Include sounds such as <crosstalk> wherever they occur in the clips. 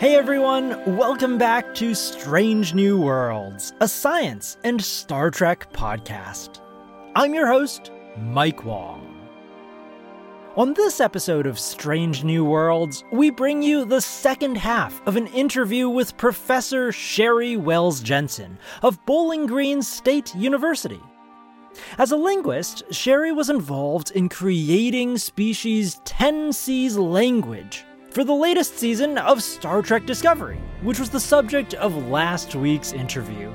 Hey everyone, welcome back to Strange New Worlds, a science and Star Trek podcast. I'm your host, Mike Wong. On this episode of Strange New Worlds, we bring you the second half of an interview with Professor Sheri Wells Jensen of Bowling Green State University. As a linguist, Sheri was involved in creating species 10C's language for the latest season of Star Trek Discovery, which was the subject of last week's interview.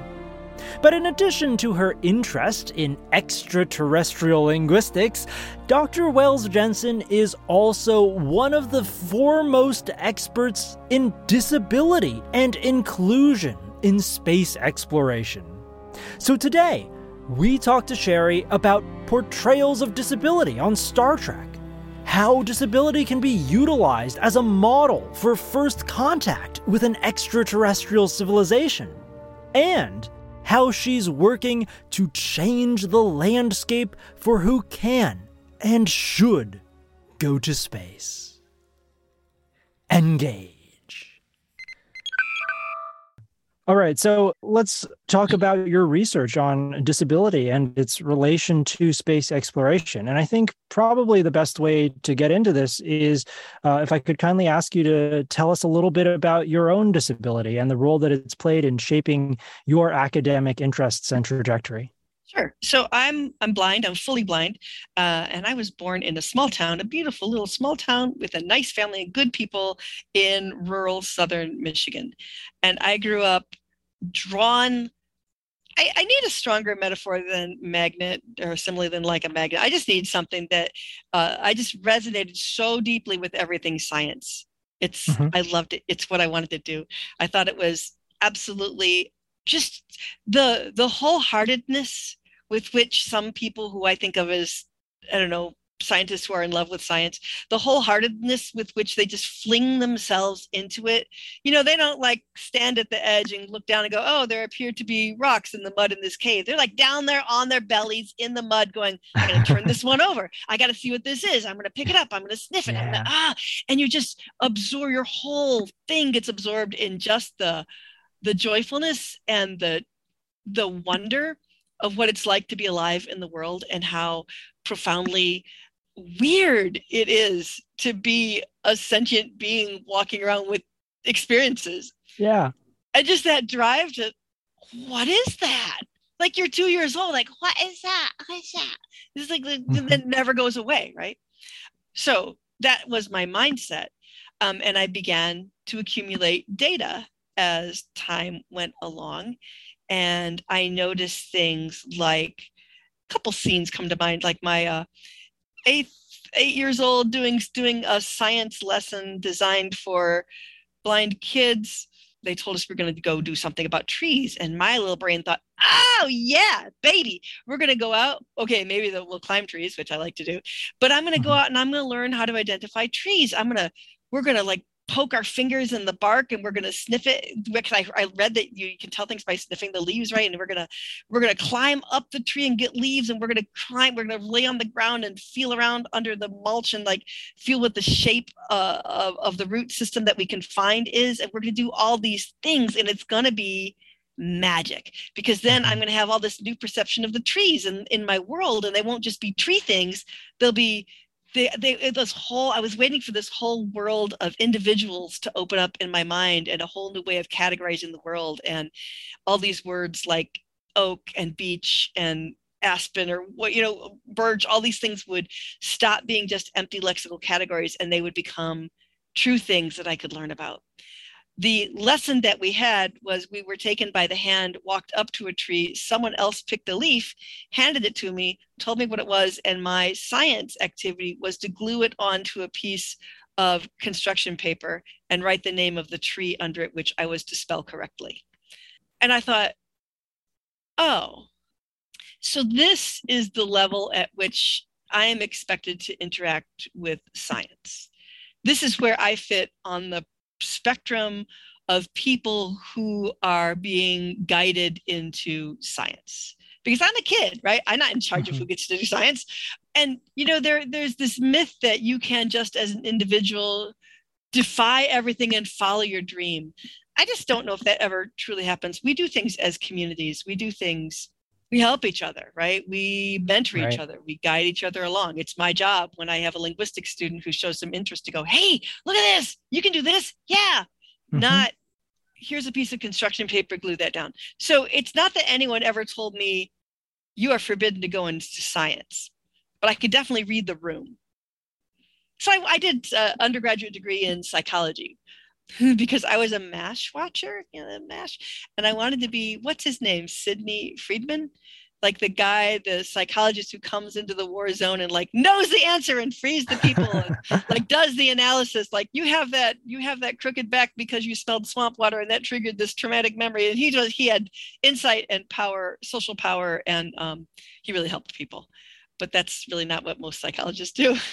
But in addition to her interest in extraterrestrial linguistics, Dr. Wells Jensen is also one of the foremost experts in disability and inclusion in space exploration. So today, we talk to Sheri about portrayals of disability on Star Trek how disability can be utilized as a model for first contact with an extraterrestrial civilization, and how she's working to change the landscape for who can and should go to space. Engage. All right, so let's talk about your research on disability and its relation to space exploration. And I think probably the best way to get into this is uh, if I could kindly ask you to tell us a little bit about your own disability and the role that it's played in shaping your academic interests and trajectory. Sure. So I'm I'm blind. I'm fully blind, uh, and I was born in a small town, a beautiful little small town with a nice family and good people in rural southern Michigan. And I grew up drawn I, I, need a stronger metaphor than magnet or similarly than like a magnet. I just need something that uh, I just resonated so deeply with everything science. It's mm-hmm. I loved it. It's what I wanted to do. I thought it was absolutely just the the wholeheartedness with which some people who I think of as I don't know scientists who are in love with science the wholeheartedness with which they just fling themselves into it. You know they don't like stand at the edge and look down and go oh there appear to be rocks in the mud in this cave. They're like down there on their bellies in the mud going I'm going to turn this one over. I gotta see what this is. I'm gonna pick it up. I'm gonna sniff it. Yeah. gonna, ah. And you just absorb your whole thing gets absorbed in just the the joyfulness and the the wonder of what it's like to be alive in the world and how profoundly weird it is to be a sentient being walking around with experiences. Yeah. And just that drive to, what is that? Like you're two years old, like, what is that? What is that? It's like mm-hmm. that never goes away, right? So that was my mindset. Um, and I began to accumulate data as time went along. And I noticed things like a couple scenes come to mind, like my uh, eight eight years old doing doing a science lesson designed for blind kids. They told us we are going to go do something about trees and my little brain thought oh yeah baby we're going to go out. Okay maybe we'll climb trees which i like to do but i'm going to go mm-hmm. out and i'm going to learn how to identify trees. I'm going to we're going to like poke our fingers in the bark and we're going to sniff it. Because I, I read that you, you, can tell things by sniffing the leaves right? And we're going to we're going to climb up the tree and get leaves and we're going to climb we're going to lay on the ground and feel around under the mulch and like feel what the shape uh, of, of the root system that we can find is. And we're going to do all these things and it's going to be magic because then i'm mm-hmm. going to have all this new perception of the trees in, in my world and they won't just be tree things. They'll be they, they this whole i was waiting for this whole world of individuals to open up in my mind and a whole new way of categorizing the world and all these words like oak and beech and aspen or what you know birch all these things would stop being just empty lexical categories and they would become true things that i could learn about the lesson that we had was we were taken by the hand, walked up to a tree, someone else picked a leaf, handed it to me, told me what it was, and my science activity was to glue it onto a piece of construction paper and write the name of the tree under it, which I was to spell correctly. And I thought, oh, so this is the level at which I am expected to interact with science. This is where I fit on the spectrum of people who are being guided into science because i'm a kid right i'm not in charge mm-hmm. of who gets to do science and you know there there's this myth that you can just as an individual defy everything and follow your dream. I just don't know if that ever truly happens. We do things as communities. We do things we help each other, right? We mentor right. each other. We guide each other along. It's my job when I have a linguistics student who shows some interest to go, hey, look at this. You can do this. Yeah. Mm-hmm. Not here's a piece of construction paper, glue that down. So it's not that anyone ever told me you are forbidden to go into science, but I could definitely read the room. So I, I did an undergraduate degree in psychology <laughs> because I was a MASH watcher, you know, MASH, and I wanted to be what's his name, Sidney Freedman, like the guy, the psychologist who comes into the war zone and like knows the answer and frees the people, and, <laughs> like does the analysis. Like you have that, you have that crooked back because you smelled swamp water, and that triggered this traumatic memory. And he was, he had insight and power, social power, and um, he really helped people. But that's really not what most psychologists do. <laughs>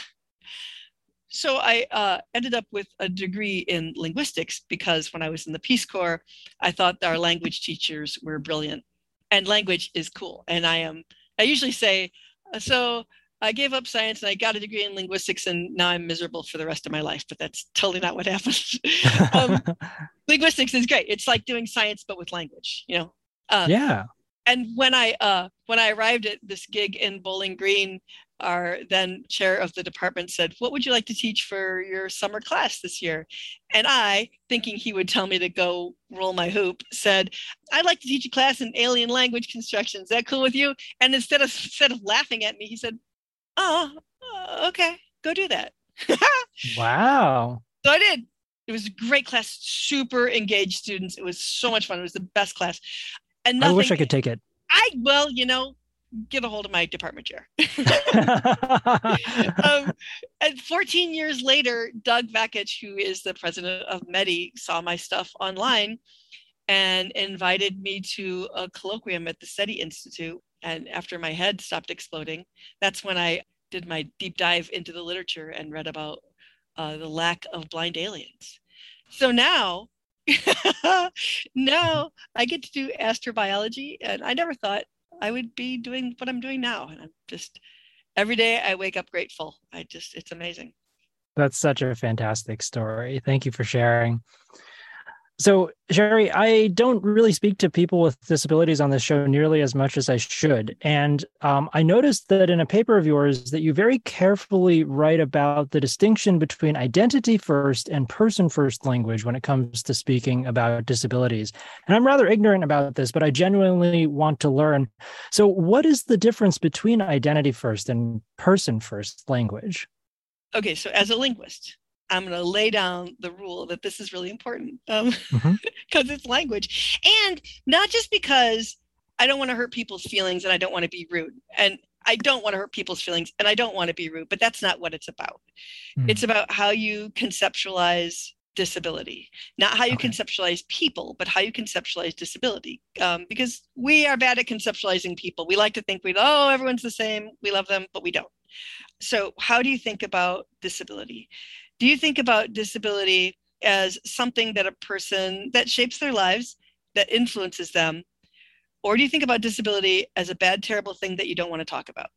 so I uh, ended up with a degree in linguistics because when I was in the Peace Corps, I thought our language teachers were brilliant, and language is cool. And I am. I usually say, uh, so I gave up science and I got a degree in linguistics, and now I'm miserable for the rest of my life. But that's totally not what happened. <laughs> um, <laughs> linguistics is great. It's like doing science but with language. You know. Uh, yeah. And when I uh, when I arrived at this gig in Bowling Green, our then chair of the department said, What would you like to teach for your summer class this year? And I, thinking he would tell me to go roll my hoop, said, I'd like to teach a class in alien language construction. Is that cool with you? And instead of instead of laughing at me, he said, Oh, uh, okay, go do that. <laughs> wow. So I did. It was a great class, super engaged students. It was so much fun. It was the best class. And nothing, I wish I could take it. I well, you know, get a hold of my department chair. <laughs> <laughs> um, and 14 years later, Doug Vakoch, who is the president of METI, saw my stuff online and invited me to a colloquium at the SETI Institute. And after my head stopped exploding, that's when I did my deep dive into the literature and read about uh, the lack of blind aliens. So now, <laughs> now I get to do astrobiology, and I never thought I would be doing what I'm doing now. And I'm just every day I wake up grateful. I just, it's amazing. That's such a fantastic story. Thank you for sharing. So, Sheri, I don't really speak to people with disabilities on this show nearly as much as I should. And um, I noticed that in a paper of yours that you very carefully write about the distinction between identity first and person first language when it comes to speaking about disabilities. And I'm rather ignorant about this, but I genuinely want to learn. So, what is the difference between identity first and person first language? Okay, so as a linguist, I'm going to lay down the rule that this is really important because um, <laughs> mm-hmm. it's language. And not just because I don't want to hurt people's feelings and I don't want to be rude. And I don't want to hurt people's feelings and I don't want to be rude, but that's not what it's about. Mm-hmm. It's about how you conceptualize disability, not how you okay. conceptualize people, but how you conceptualize disability. Um, because we are bad at conceptualizing people. We like to think we, oh, everyone's the same, we love them, but we don't. So, how do you think about disability? Do you think about disability as something that a person that shapes their lives that influences them? Or do you think about disability as a bad terrible thing that you don't want to talk about?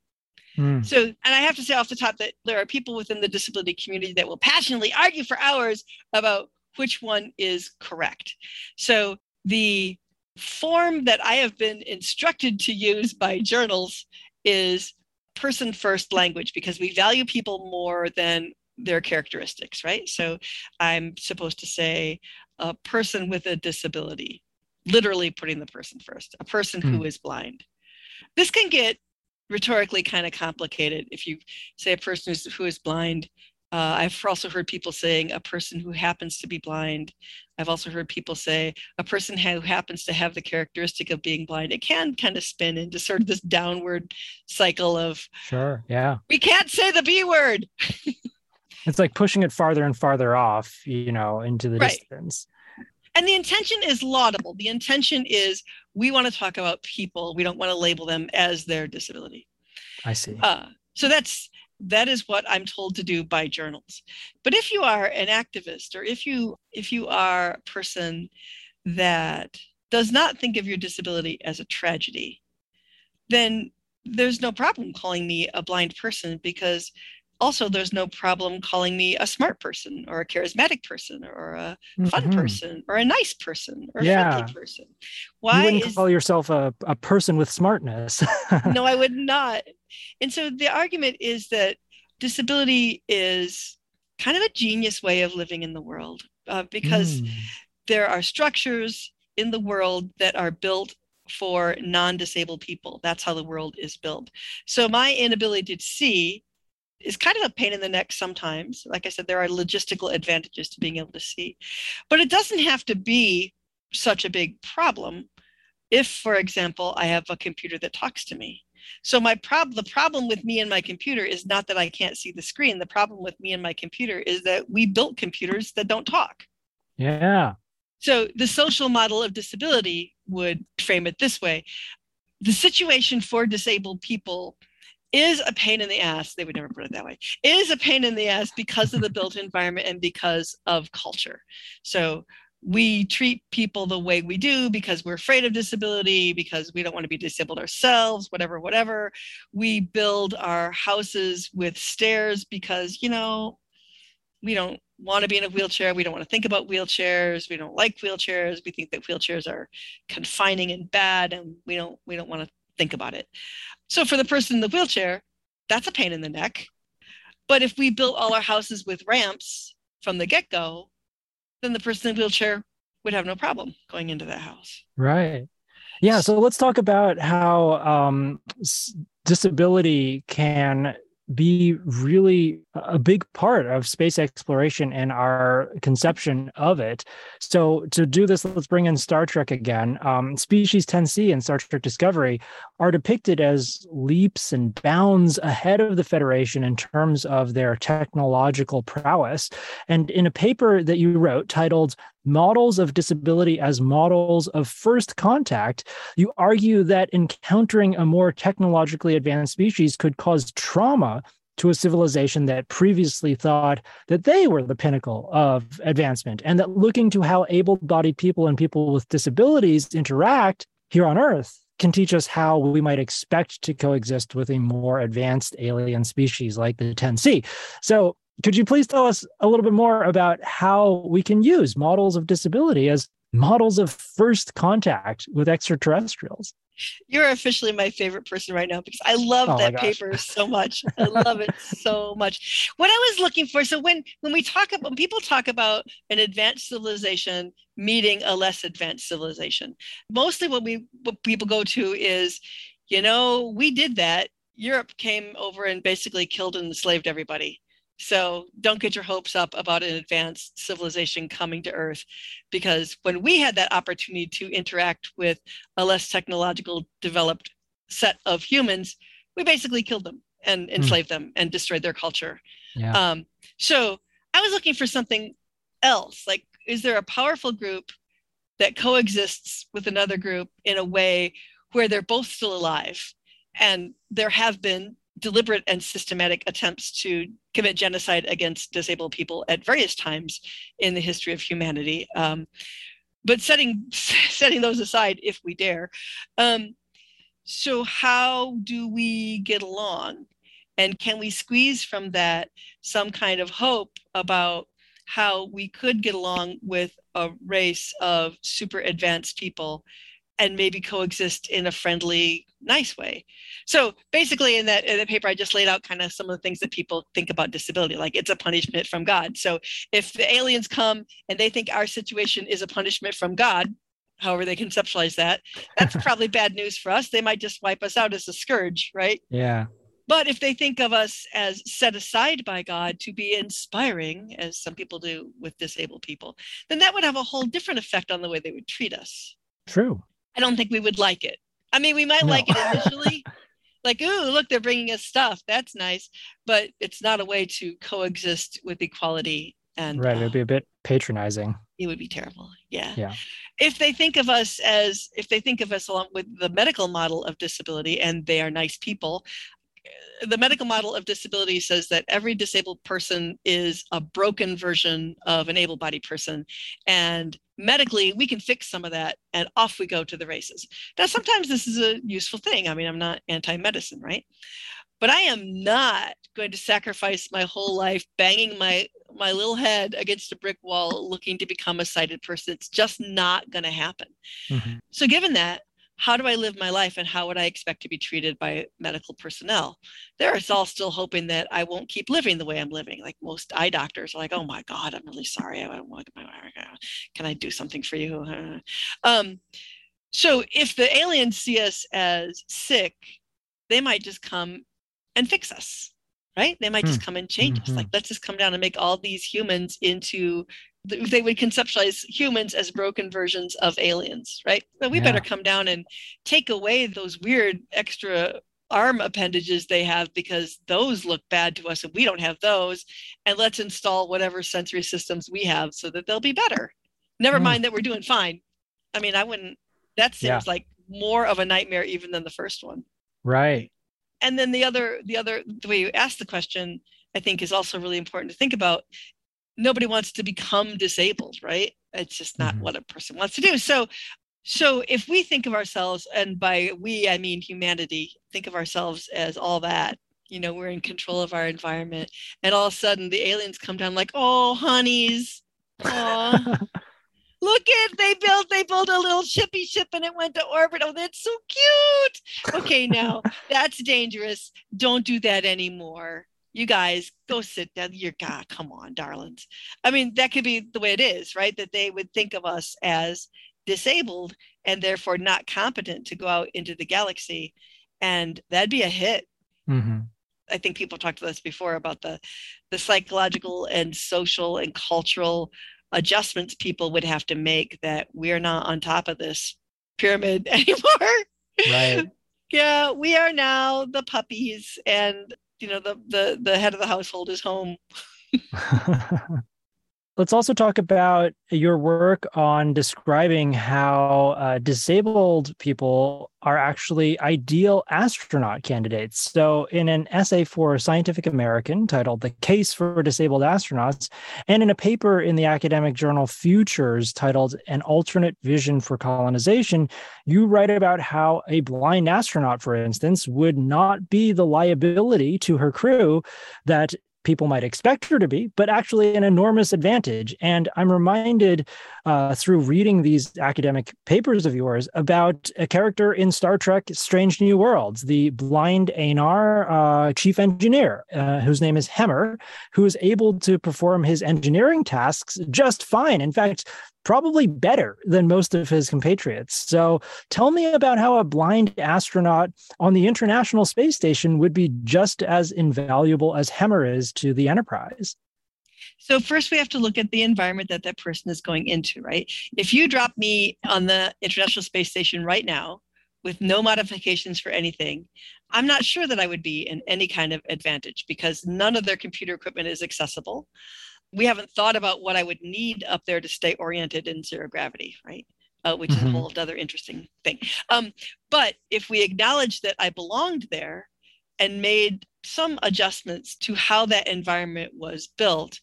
Mm. so and i have to say off the top that there are people within the disability community that will passionately argue for hours about which one is correct. So the form that i have been instructed to use by journals is person first language because we value people more than their characteristics, right? So I'm supposed to say a person with a disability, literally putting the person first, a person mm. who hmm. blind. This can get rhetorically kind of complicated if you say a person who's, who is blind. Uh, I've also heard people saying a person who happens to be blind. I've also heard people say a person who happens to have the characteristic of being blind. It can kind of spin into sort of this downward cycle of sure, yeah. We can't say the B word. <laughs> It's like pushing it farther and farther off, you know, into the right. distance. And the intention is laudable. The intention is we want to talk about people. We don't want to label them as their disability. I see. Uh, so that's that is what I'm told to do by journals. But if you are an activist or if you if you are a person that does not think of your disability as a tragedy, then there's no problem calling me a blind person because also there's no problem calling me a smart person or a charismatic person or a fun Mhm. person or a nice person or a Yeah. friendly person. you Why wouldn't is call yourself a, a person with smartness. no, <laughs> I would not. And so the argument is that disability is kind of a genius way of living in the world uh, because Mm. there are structures in the world that are built for non disabled people. That's how the world is built. So my inability to see is kind of a pain in the neck sometimes. Like I said, there are logistical advantages to being able to see, but it doesn't have to be such a big problem if, for example, I have a computer that talks to me. So my problem, the problem with me and my computer is not that I can't see the screen. The problem with me and my computer is that we built computers that don't talk. yeah. So the social model of disability would frame it this way. The situation for disabled people is a pain in the ass. They would never put it that way. Is a pain in the ass because of the built environment and because of culture. So we treat people the way we do because we're afraid of disability, because we don't want to be disabled ourselves, whatever, whatever. We build our houses with stairs because, you know, we don't want to be in a wheelchair. We don't want to think about wheelchairs. We don't like wheelchairs. We think that wheelchairs are confining and bad, and we don't we don't want to think about it. So for the person in the wheelchair, that's a pain in the neck. But if we built all our houses with ramps from the get-go, then the person in the wheelchair would have no problem going into that house. Right. Yeah. So let's talk about how um, disability can be really a big part of space exploration and our conception of it. So, to do this, let's bring in Star Trek again. Um, species 10C and Star Trek Discovery are depicted as leaps and bounds ahead of the Federation in terms of their technological prowess. And in a paper that you wrote titled Models of Disability as Models of First Contact, you argue that encountering a more technologically advanced species could cause trauma to a civilization that previously thought that they were the pinnacle of advancement, and that looking to how able bodied people and people with disabilities interact here on Earth can teach us how we might expect to coexist with a more advanced alien species like the 10C. So, could you please tell us a little bit more about how we can use models of disability as models of first contact with extraterrestrials? You're officially my favorite person right now because I love Oh that paper so much. I love it so much. What I was looking for, so when when we talk about when people talk about an advanced civilization meeting a less advanced civilization, mostly what we what people go to is, you know, we did that. Europe came over and basically killed and enslaved everybody. So don't get your hopes up about an advanced civilization coming to Earth, because when we had that opportunity to interact with a less technological developed set of humans, we basically killed them and enslaved them and destroyed their culture. Yeah. Um, so I was looking for something else. Like, is there a powerful group that coexists with another group in a way where they're both still alive? And there have been deliberate and systematic attempts to commit genocide against disabled people at various times in the history of humanity. Um, but setting <laughs> setting those aside, if we dare, um, so how do we get along, and can we squeeze from that some kind of hope about how we could get along with a race of super advanced people and maybe coexist in a friendly, nice way. So basically, in that in the paper, I just laid out kind of some of the things that people think about disability, like it's a punishment from God. So if the aliens come and they think our situation is a punishment from God, however they conceptualize that, that's <laughs> probably bad news for us. They might just wipe us out as a scourge, right? yeah. But if they think of us as set aside by God to be inspiring, as some people do with disabled people, then that would have a whole different effect on the way they would treat us. True. I don't think we would like it. I mean, we might No. like it initially, <laughs> like, ooh, look, they're bringing us stuff. That's nice. But it's not a way to coexist with equality. And Right. uh, It'd be a bit patronizing. it would be terrible. Yeah. Yeah. If they think of us as, if they think of us along with the medical model of disability and they are nice people, uh, the medical model of disability says that every disabled person is a broken version of an able bodied person. And medically, we can fix some of that and off we go to the races. Now, sometimes this is a useful thing. I mean, I'm not anti medicine, right? but I am not going to sacrifice my whole life banging my my little head against a brick wall looking to become a sighted person. It's just not going to happen. Mm-hmm. So, given that, how do I live my life and how would I expect to be treated by medical personnel? They're all still hoping that I won't keep living the way I'm living. Like most eye doctors are like, oh my God, I'm really sorry. I don't want my, can I do something for you? <laughs> Um, so if the aliens see us as sick, they might just come and fix us right? They might just hmm. come and change mm-hmm. us. Like, let's just come down and make all these humans into, they would conceptualize humans as broken versions of aliens, right? So we yeah. better come down and take away those weird extra arm appendages they have because those look bad to us and we don't have those. And let's install whatever sensory systems we have so that they'll be better. Never mm. mind that we're doing fine. I mean, I wouldn't, that seems yeah. like more of a nightmare even than the first one. Right and then the other the other the way you ask the question i think is also really important to think about nobody wants to become disabled right? It's just not mm-hmm. what a person wants to do. So so if we think of ourselves and by we i mean humanity think of ourselves as all that you know we're in control of our environment and all of a sudden the aliens come down like oh honeys. Oh <laughs> look at they built they built a little shippy ship and it went to orbit. Oh that's so cute. Okay now <laughs> that's dangerous. Don't do that anymore you guys go sit down you're god come on darlings i mean that could be the way it is right that they would think of us as disabled and therefore not competent to go out into the galaxy and that'd be a hit mm-hmm. i think people talked to us before about the the psychological and social and cultural adjustments people would have to make that we're not on top of this pyramid <laughs> anymore. Right. <laughs> yeah, we are now the puppies and you know the the the head of the household is home. <laughs> Let's also talk about your work on describing how uh, disabled people are actually ideal astronaut candidates. So, in an essay for Scientific American titled The Case for Disabled Astronauts, and in a paper in the academic journal Futures titled An Alternate Vision for Colonization, you write about how a blind astronaut, for instance, would not be the liability to her crew that people might expect her to be, but actually an enormous advantage. And I'm reminded uh, through reading these academic papers of yours about a character in Star Trek Strange New Worlds, the blind Aenar uh, chief engineer, uh, whose name is Hemmer, who is able to perform his engineering tasks just fine. In fact, probably better than most of his compatriots. So tell me about how a blind astronaut on the International Space Station would be just as invaluable as Hemmer is to the Enterprise. So first we have to look at the environment that that person is going into, right? If you drop me on the International Space Station right now with no modifications for anything, I'm not sure that I would be in any kind of advantage because none of their computer equipment is accessible we haven't thought about what I would need up there to stay oriented in zero gravity, right? Uh, which mm-hmm. is a whole other interesting thing. Um, but if we acknowledge that I belonged there and made some adjustments to how that environment was built,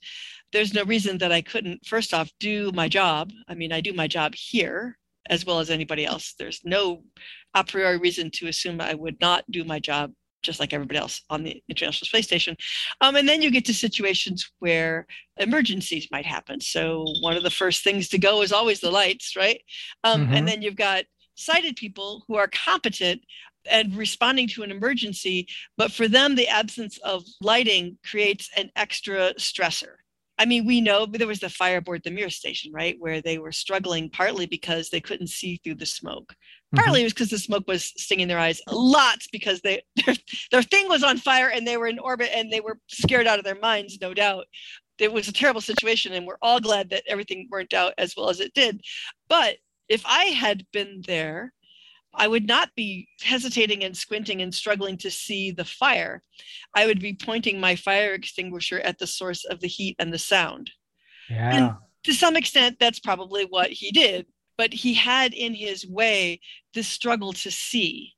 there's no reason that I couldn't, first off, do my job. I mean, I do my job here as well as anybody else. There's no a priori reason to assume I would not do my job just like everybody else on the International Space Station. Um, and then you get to situations where emergencies might happen. So one of the first things to go is always the lights, right? Um, mm-hmm. And then you've got sighted people who are competent and responding to an emergency, but for them, the absence of lighting creates an extra stressor. I mean, we know there was the fire aboard the Mir station, right, where they were struggling partly because they couldn't see through the smoke. Partly mm-hmm. it was because the smoke was stinging their eyes. Lots because they <laughs> their, their thing was on fire and they were in orbit and they were scared out of their minds, no doubt. It was a terrible situation, and we're all glad that everything worked out as well as it did. But if I had been there, I would not be hesitating and squinting and struggling to see the fire. I would be pointing my fire extinguisher at the source of the heat and the sound. Yeah. And to some extent, that's probably what he did but he had in his way this struggle to see,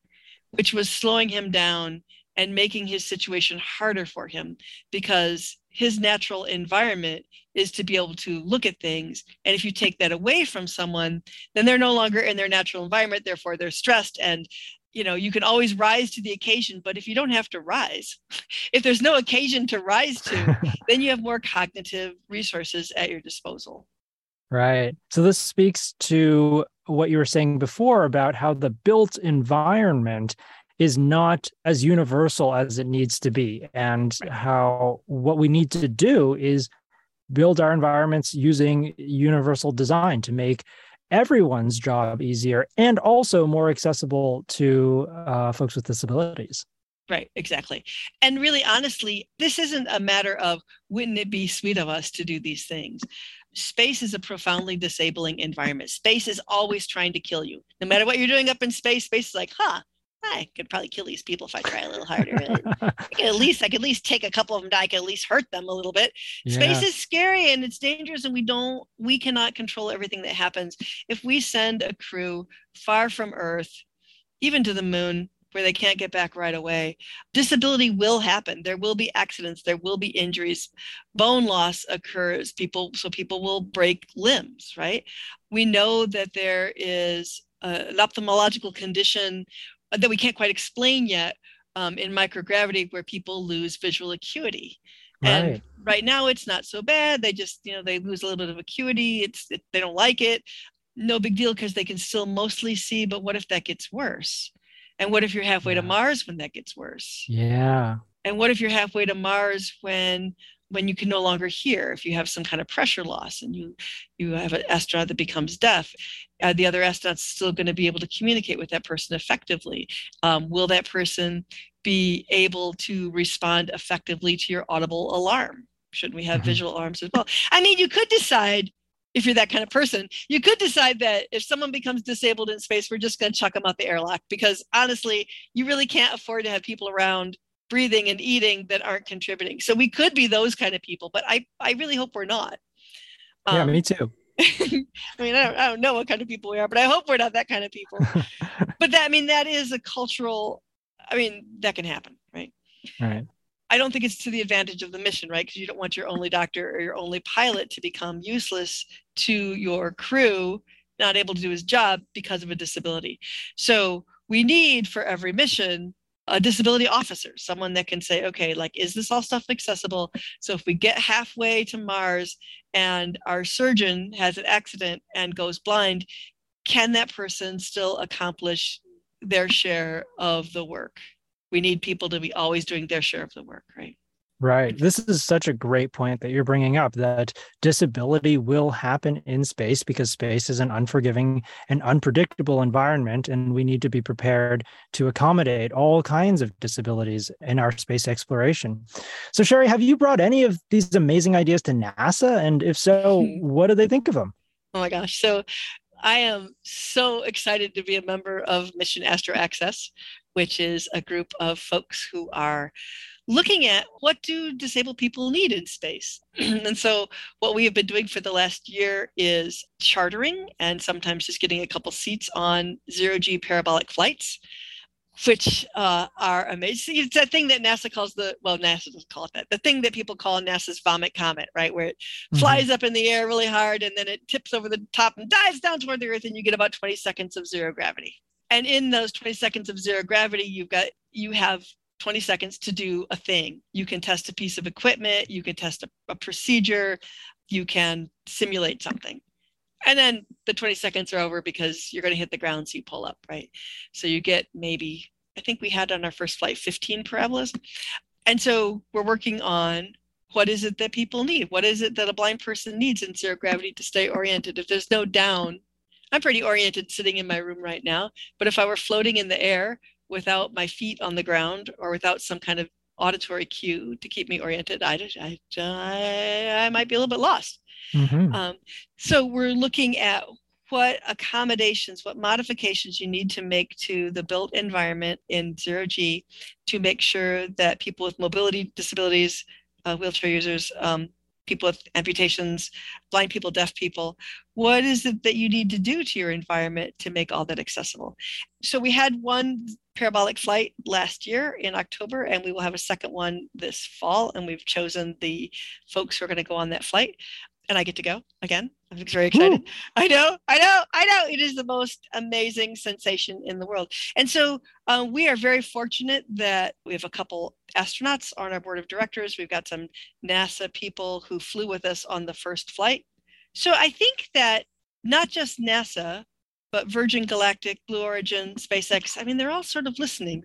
which was slowing him down and making his situation harder for him because his natural environment is to be able to look at things. And if you take that away from someone, then they're no longer in their natural environment. Therefore, they're stressed and you know you can always rise to the occasion but if you don't have to rise <laughs> if there's no occasion to rise to <laughs> then you have more cognitive resources at your disposal right so this speaks to what you were saying before about how the built environment is not as universal as it needs to be and how what we need to do is build our environments using universal design to make everyone's job easier and also more accessible to uh, folks with disabilities. Right, exactly. And really, honestly, this isn't a matter of wouldn't it be sweet of us to do these things? Space is a profoundly disabling environment. Space is always trying to kill you. No matter what you're doing up in space, space is like, huh, I could probably kill these people if I try a little harder. at least I could at least take a couple of them. down. I could at least hurt them a little bit. Yeah. Space is scary and it's dangerous, and we don't, we cannot control everything that happens. If we send a crew far from Earth, even to the moon, where they can't get back right away. Disability will happen. There will be accidents. There will be injuries. Bone loss occurs. People, so people will break limbs, right? We know that there is an ophthalmological condition that we can't quite explain yet um, in microgravity where people lose visual acuity. Right. And right now it's not so bad. They just, you know, they lose a little bit of acuity. It's it, they don't like it. No big deal because they can still mostly see. But what if that gets worse? And what if you're halfway yeah. to Mars when that gets worse? Yeah. And what if you're halfway to Mars when when you can no longer hear if you have some kind of pressure loss and you you have an astronaut that becomes deaf uh, the other astronaut's still going to be able to communicate with that person effectively um, will that person be able to respond effectively to your audible alarm shouldn't we have mm-hmm. visual alarms as well i mean you could decide if you're that kind of person you could decide that if someone becomes disabled in space we're just going to chuck them out the airlock because honestly you really can't afford to have people around breathing and eating that aren't contributing. So we could be those kind of people, but I, I really hope we're not. Um, yeah, me too. <laughs> I mean, I don't, I don't know what kind of people we are, but I hope we're not that kind of people. <laughs> but that, I mean, that is a cultural, I mean, that can happen, right? Right. I don't think it's to the advantage of the mission, right? Because you don't want your only doctor or your only pilot to become useless to your crew, not able to do his job because of a disability. So we need for every mission a disability officer, someone that can say, okay, like, is this all stuff accessible? So if we get halfway to Mars and our surgeon has an accident and goes blind, can that person still accomplish their share of the work? We need people to be always doing their share of the work, right? Right. This is such a great point that you're bringing up that disability will happen in space because space is an unforgiving and unpredictable environment. And we need to be prepared to accommodate all kinds of disabilities in our space exploration. So, Sheri, have you brought any of these amazing ideas to NASA? And if so, <laughs> what do they think of them? Oh my gosh. So, I am so excited to be a member of Mission Astro Access, which is a group of folks who are looking at what do disabled people need in space. <clears throat> and so what we have been doing for the last year is chartering and sometimes just getting a couple seats on zero G parabolic flights which uh, are amazing. It's that thing that NASA calls the well, NASA doesn't call it that. The thing that people call NASA's vomit comet, right, where it mm-hmm. flies up in the air really hard and then it tips over the top and dives down toward the Earth, and you get about 20 seconds of zero gravity. And in those 20 seconds of zero gravity, you've got you have 20 seconds to do a thing. You can test a piece of equipment, you can test a, a procedure, you can simulate something. And then the 20 seconds are over because you're going to hit the ground, so you pull up, right? So you get maybe, I think we had on our first flight 15 parabolas. And so we're working on what is it that people need? What is it that a blind person needs in zero gravity to stay oriented? If there's no down, I'm pretty oriented sitting in my room right now, but if I were floating in the air, without my feet on the ground or without some kind of auditory cue to keep me oriented, I, I, I, I might be a little bit lost. Mm-hmm. Um, so we're looking at what accommodations, what modifications you need to make to the built environment in zero G to make sure that people with mobility disabilities, uh, wheelchair users, um, people with amputations, blind people, deaf people. What is it that you need to do to your environment to make all that accessible? So we had one parabolic flight last year in October, and we will have a second one this fall. And we've chosen the folks who are going to go on that flight. And I get to go again I'm very excited. <laughs> I know, I know, I know. It is the most amazing sensation in the world. And so uh, we are very fortunate that we have a couple astronauts on our board of directors. We've got some NASA people who flew with us on the first flight. So I think that not just NASA, but Virgin Galactic, Blue Origin, SpaceX, I mean, they're all sort of listening,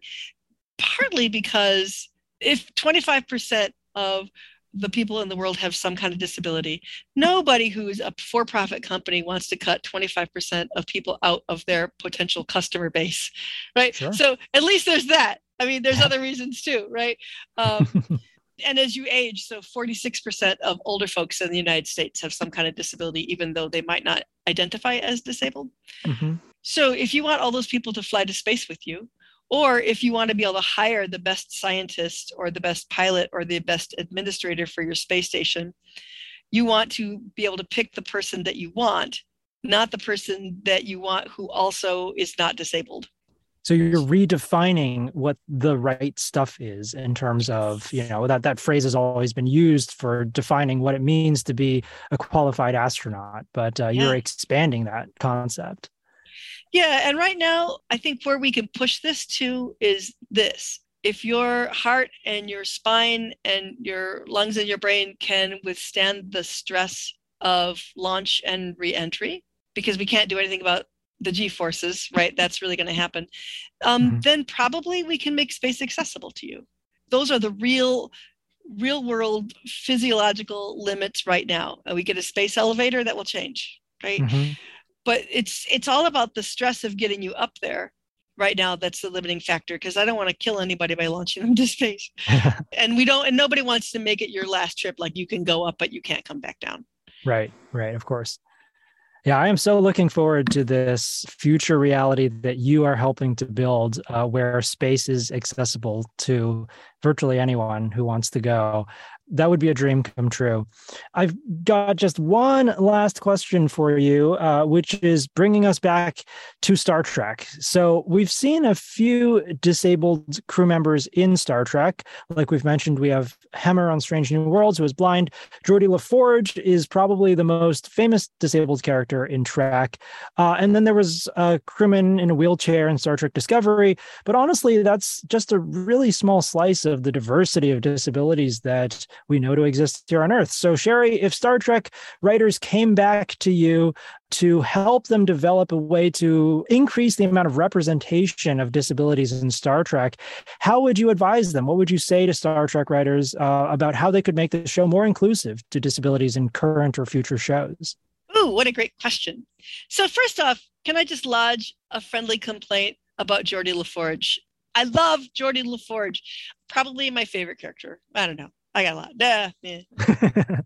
partly because if 25% of the people in the world have some kind of disability. Nobody who's a for profit company wants to cut 25% of people out of their potential customer base, right? Sure. So at least there's that. I mean, there's other reasons too, right? Um, <laughs> and as you age, so 46% of older folks in the United States have some kind of disability, even though they might not identify as disabled. Mm-hmm. So if you want all those people to fly to space with you, or if you want to be able to hire the best scientist or the best pilot or the best administrator for your space station, you want to be able to pick the person that you want, not the person that you want who also is not disabled. So you're redefining what the right stuff is in terms of, you know, that that phrase has always been used for defining what it means to be a qualified astronaut, but uh, yeah. you're expanding that concept. Yeah. And right now, I think where we can push this to is this. If your heart and your spine and your lungs and your brain can withstand the stress of launch and reentry, because we can't do anything about the g forces, right? That's really going to happen. Um, mm-hmm. Then probably we can make space accessible to you. Those are the real real world physiological limits right now. And we get a space elevator that will change, right? Mm-hmm but it's it's all about the stress of getting you up there right now that's the limiting factor because i don't want to kill anybody by launching them to space. <laughs> And we don't and nobody wants to make it your last trip like you can go up but you can't come back down. Right right of course. Yeah, I am so looking forward to this future reality that you are helping to build, uh, where space is accessible to virtually anyone who wants to go that would be a dream come true. I've got just one last question for you, uh, which is bringing us back to Star Trek. So we've seen a few disabled crew members in Star Trek. Like we've mentioned, we have Hemmer on Strange New Worlds, who is blind. Geordi LaForge is probably the most famous disabled character in Trek. Uh, and then there was a crewman in a wheelchair in Star Trek Discovery. But honestly, that's just a really small slice of the diversity of disabilities that we know to exist here on Earth. So, Sheri, if Star Trek writers came back to you to help them develop a way to increase the amount of representation of disabilities in Star Trek, how would you advise them? What would you say to Star Trek writers uh, about how they could make the show more inclusive to disabilities in current or future shows? Ooh, what a great question. So, first off, can I just lodge a friendly complaint about Geordi LaForge? I love Geordi LaForge, probably my favorite character. I don't know. I got a lot. Duh, yeah. <laughs>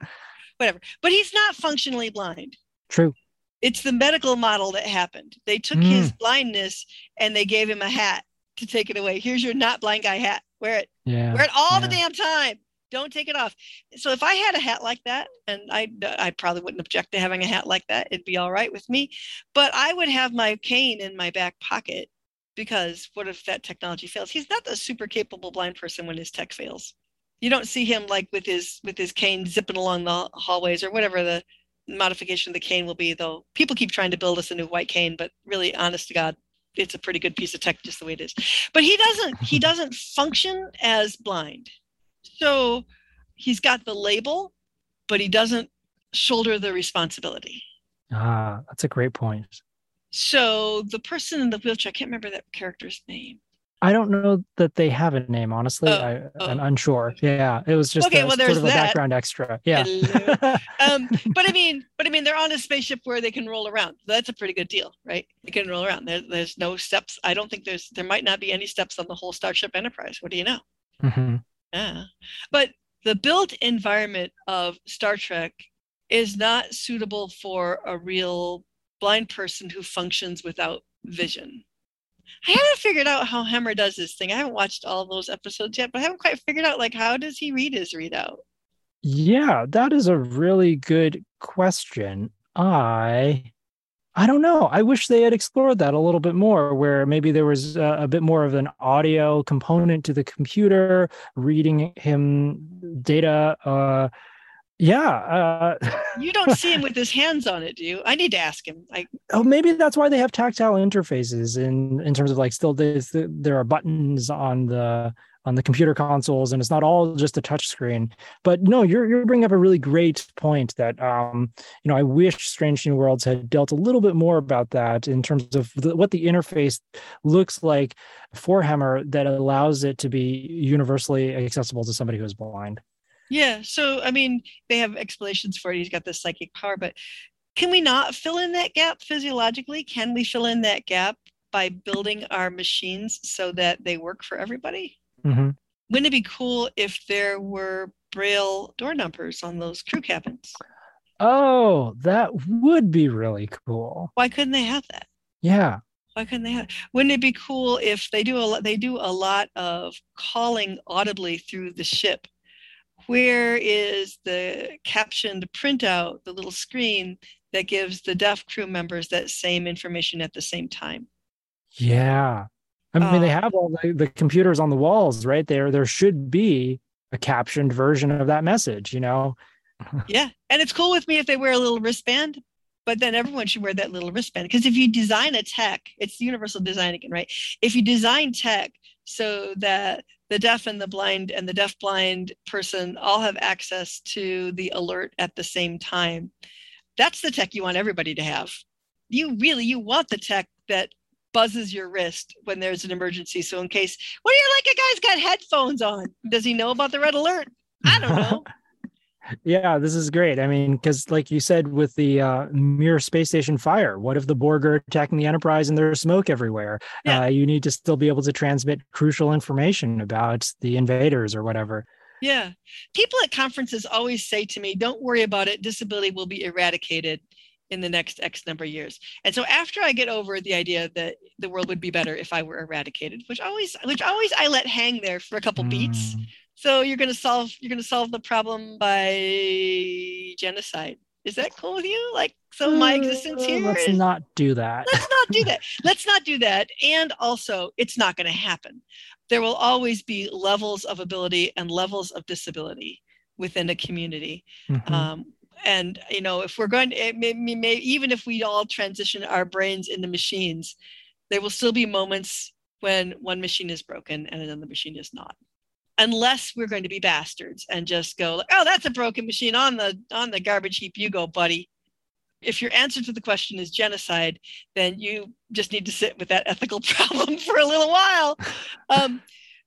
Whatever. But he's not functionally blind. True. It's the medical model that happened. They took mm. his blindness and they gave him a hat to take it away. Here's your not blind guy hat. Wear it. Yeah. Wear it all yeah. the damn time. Don't take it off. So if I had a hat like that, and I I probably wouldn't object to having a hat like that, it'd be all right with me. But I would have my cane in my back pocket because what if that technology fails? He's not a super capable blind person when his tech fails you don't see him like with his with his cane zipping along the hallways or whatever the modification of the cane will be though. People keep trying to build us a new white cane but really honest to god it's a pretty good piece of tech just the way it is. But he doesn't he <laughs> doesn't function as blind. So he's got the label but he doesn't shoulder the responsibility. Ah that's a great point. So the person in the wheelchair i can't remember that character's name I don't know that they have a name, honestly. Oh, I, am oh. unsure. Yeah, it was just okay, a, well, there's sort of that. a background extra. Yeah. <laughs> um, but I mean, but I mean, they're on a spaceship where they can roll around. That's a pretty good deal, right? They can roll around. There, there's no steps. I don't think there's there might not be any steps on the whole Starship Enterprise. What do you know? Mm-hmm. Yeah, but the built environment of Star Trek is not suitable for a real blind person who functions without vision. I haven't figured out how Hemmer does this thing. I haven't watched all those episodes yet, but I haven't quite figured out like how does he read his readout? Yeah, that is a really good question. I I don't know. I wish they had explored that a little bit more, where maybe there was a, a, bit more of an audio component to the computer reading him data. Uh, Yeah. Uh, <laughs> you don't see him with his hands on it, do you? I need to ask him. I, oh, maybe that's why they have tactile interfaces in in terms of like still there are buttons on the on the computer consoles and it's not all just a touch screen but no you're you're bringing up a really great point that um you know i wish strange new worlds had dealt a little bit more about that in terms of the, what the interface looks like for Hemmer that allows it to be universally accessible to somebody who is blind yeah so i mean they have explanations for it he's got this psychic power but can we not fill in that gap physiologically can we fill in that gap by building our machines so that they work for everybody Mm-hmm. Wouldn't it be cool if there were braille door numbers on those crew cabins? Oh, that would be really cool. Why couldn't they have that? Yeah. Why couldn't they have? Wouldn't it be cool if they do a lot? They do a lot of calling audibly through the ship. Where is the captioned printout, the little screen that gives the deaf crew members that same information at the same time? Yeah, I mean, they um, have all the, the computers on the walls right there. There should be a captioned version of that message, you know? <laughs> yeah. And it's cool with me if they wear a little wristband, but then everyone should wear that little wristband. Because if you design a tech, it's universal design again, right? If you design tech so that the deaf and the blind and the deaf blind person all have access to the alert at the same time, that's the tech you want everybody to have. You really, you want the tech that buzzes your wrist when there's an emergency. So in case, what do you like? A guy's got headphones on. Does he know about the red alert? I don't <laughs> know. Yeah, this is great. I mean, because like you said with the uh, Mir space station fire, what if the Borg are attacking the Enterprise and there's smoke everywhere? Yeah. Uh, you need to still be able to transmit crucial information about the invaders or whatever. Yeah. People at conferences always say to me, don't worry about it. Disability will be eradicated in the next X number of years. And so after I get over the idea that the world would be better if I were eradicated, which always which always I let hang there for a couple mm. beats. So you're gonna solve you're gonna solve the problem by genocide. Is that cool with you? Like so my existence uh, here let's is, not do that. Let's not do that. <laughs> let's not do that. And also it's not gonna happen. There will always be levels of ability and levels of disability within a community. Mm-hmm. Um, and you know if we're going to may, may, even if we all transition our brains into machines there will still be moments when one machine is broken and another machine is not unless we're going to be bastards and just go like oh that's a broken machine on the on the garbage heap you go buddy if your answer to the question is genocide then you just need to sit with that ethical <laughs> problem for a little while um,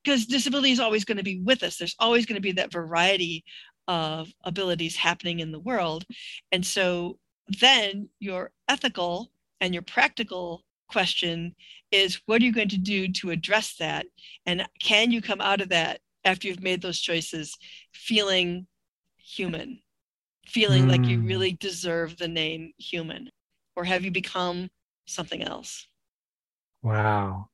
because disability is always going to be with us there's always going to be that variety of abilities happening in the world. And so then your ethical and your practical question is what are you going to do to address that? And can you come out of that after you've made those choices feeling human, feeling mm. like you hmm. really deserve the name human? Or have you become something else? Wow.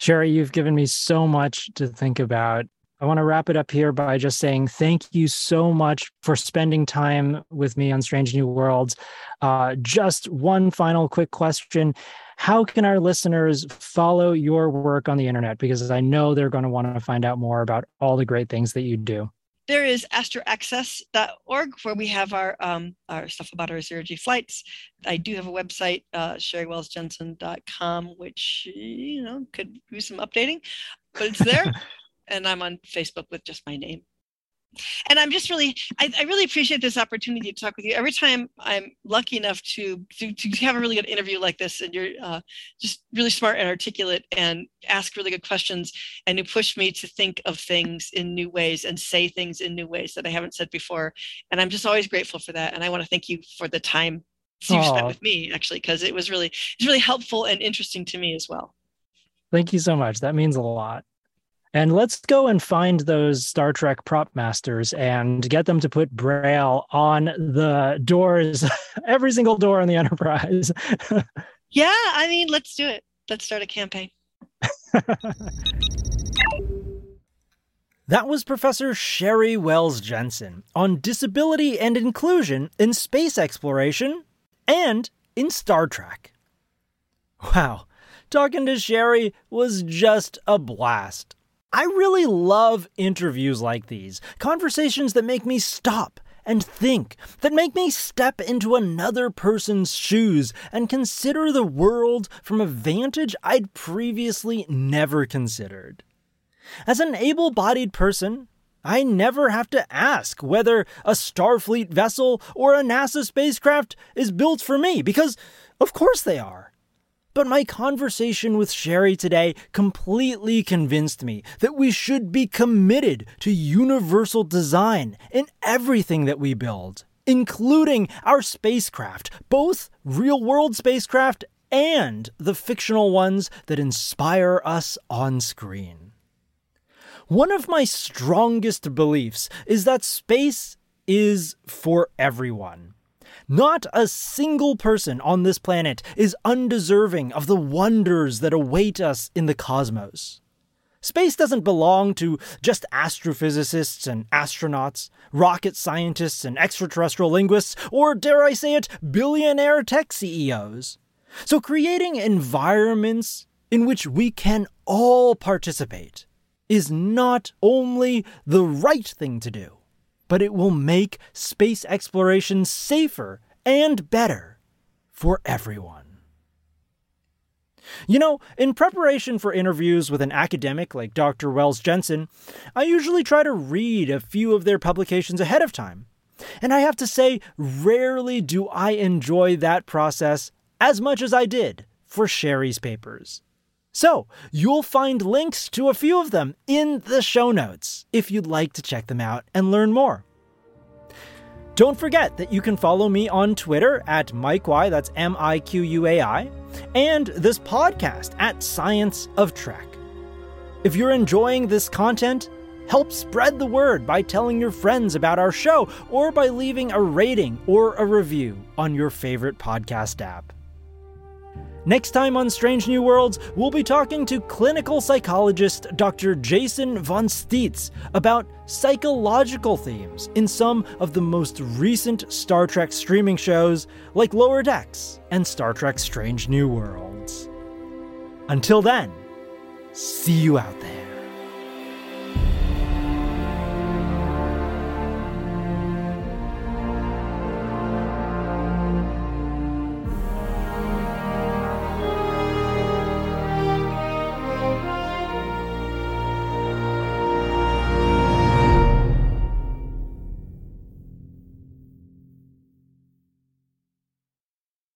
Sheri, you've given me so much to think about. I want to wrap it up here by just saying thank you so much for spending time with me on Strange New Worlds. Uh, just one final quick question. How can our listeners follow your work on the internet? Because I know they're going to want to find out more about all the great things that you do. There is astroaccess.org where we have our um, our stuff about our zero G flights. I do have a website, uh, sheriwellsjensen.com, which you know could use some updating, but it's there. <laughs> and I'm on Facebook with just my name. And I'm just really, I, I, really appreciate this opportunity to talk with you. Every time I'm lucky enough to to, to have a really good interview like this, and you're uh, just really smart and articulate, and ask really good questions, and you push me to think of things in new ways and say things in new ways that I haven't said before. And I'm just always grateful for that. And I want to thank you for the time you spent with me, actually, because it was really it's really helpful and interesting to me as well. Thank you so much. That means a lot. And let's go and find those Star Trek prop masters and get them to put Braille on the doors, <laughs> every single door on the Enterprise. <laughs> yeah, I mean, let's do it. Let's start a campaign. that was Professor Sheri Wells Jensen on disability and inclusion in space exploration and in Star Trek. Wow, talking to Sheri was just a blast. I really love interviews like these, conversations that make me stop and think that make me step into another person's shoes and consider the world from a vantage I'd previously never considered. As an able bodied person, I never have to ask whether a Starfleet vessel or a NASA spacecraft is built for me, because of course they are. But my conversation with Sheri today completely convinced me that we should be committed to universal design in everything that we build, including our spacecraft, both real world spacecraft and the fictional ones that inspire us on screen. One of my strongest beliefs is that space is for everyone. Not a single person on this planet is undeserving of the wonders that await us in the cosmos. Space doesn't belong to just astrophysicists and astronauts, rocket scientists and extraterrestrial linguists, or dare I say it, billionaire tech CEOs. So, creating environments in which we can all participate is not only the right thing to do, but it will make space exploration safer and better for everyone. You know, in preparation for interviews with an academic like Dr. Wells Jensen, I usually try to read a few of their publications ahead of time. And I have to say, rarely do I enjoy that process as much as I did for Sheri's papers. So, you'll find links to a few of them in the show notes if you'd like to check them out and learn more. Don't forget that you can follow me on Twitter at Mike Y, that's M I Q U A I, and this podcast at Science of Trek. If you're enjoying this content, help spread the word by telling your friends about our show or by leaving a rating or a review on your favorite podcast app. Next time on Strange New Worlds, we'll be talking to clinical psychologist Dr. Jason von Steitz about psychological themes in some of the most recent Star Trek streaming shows like Lower Decks and Star Trek Strange New Worlds. Until then, see you out there.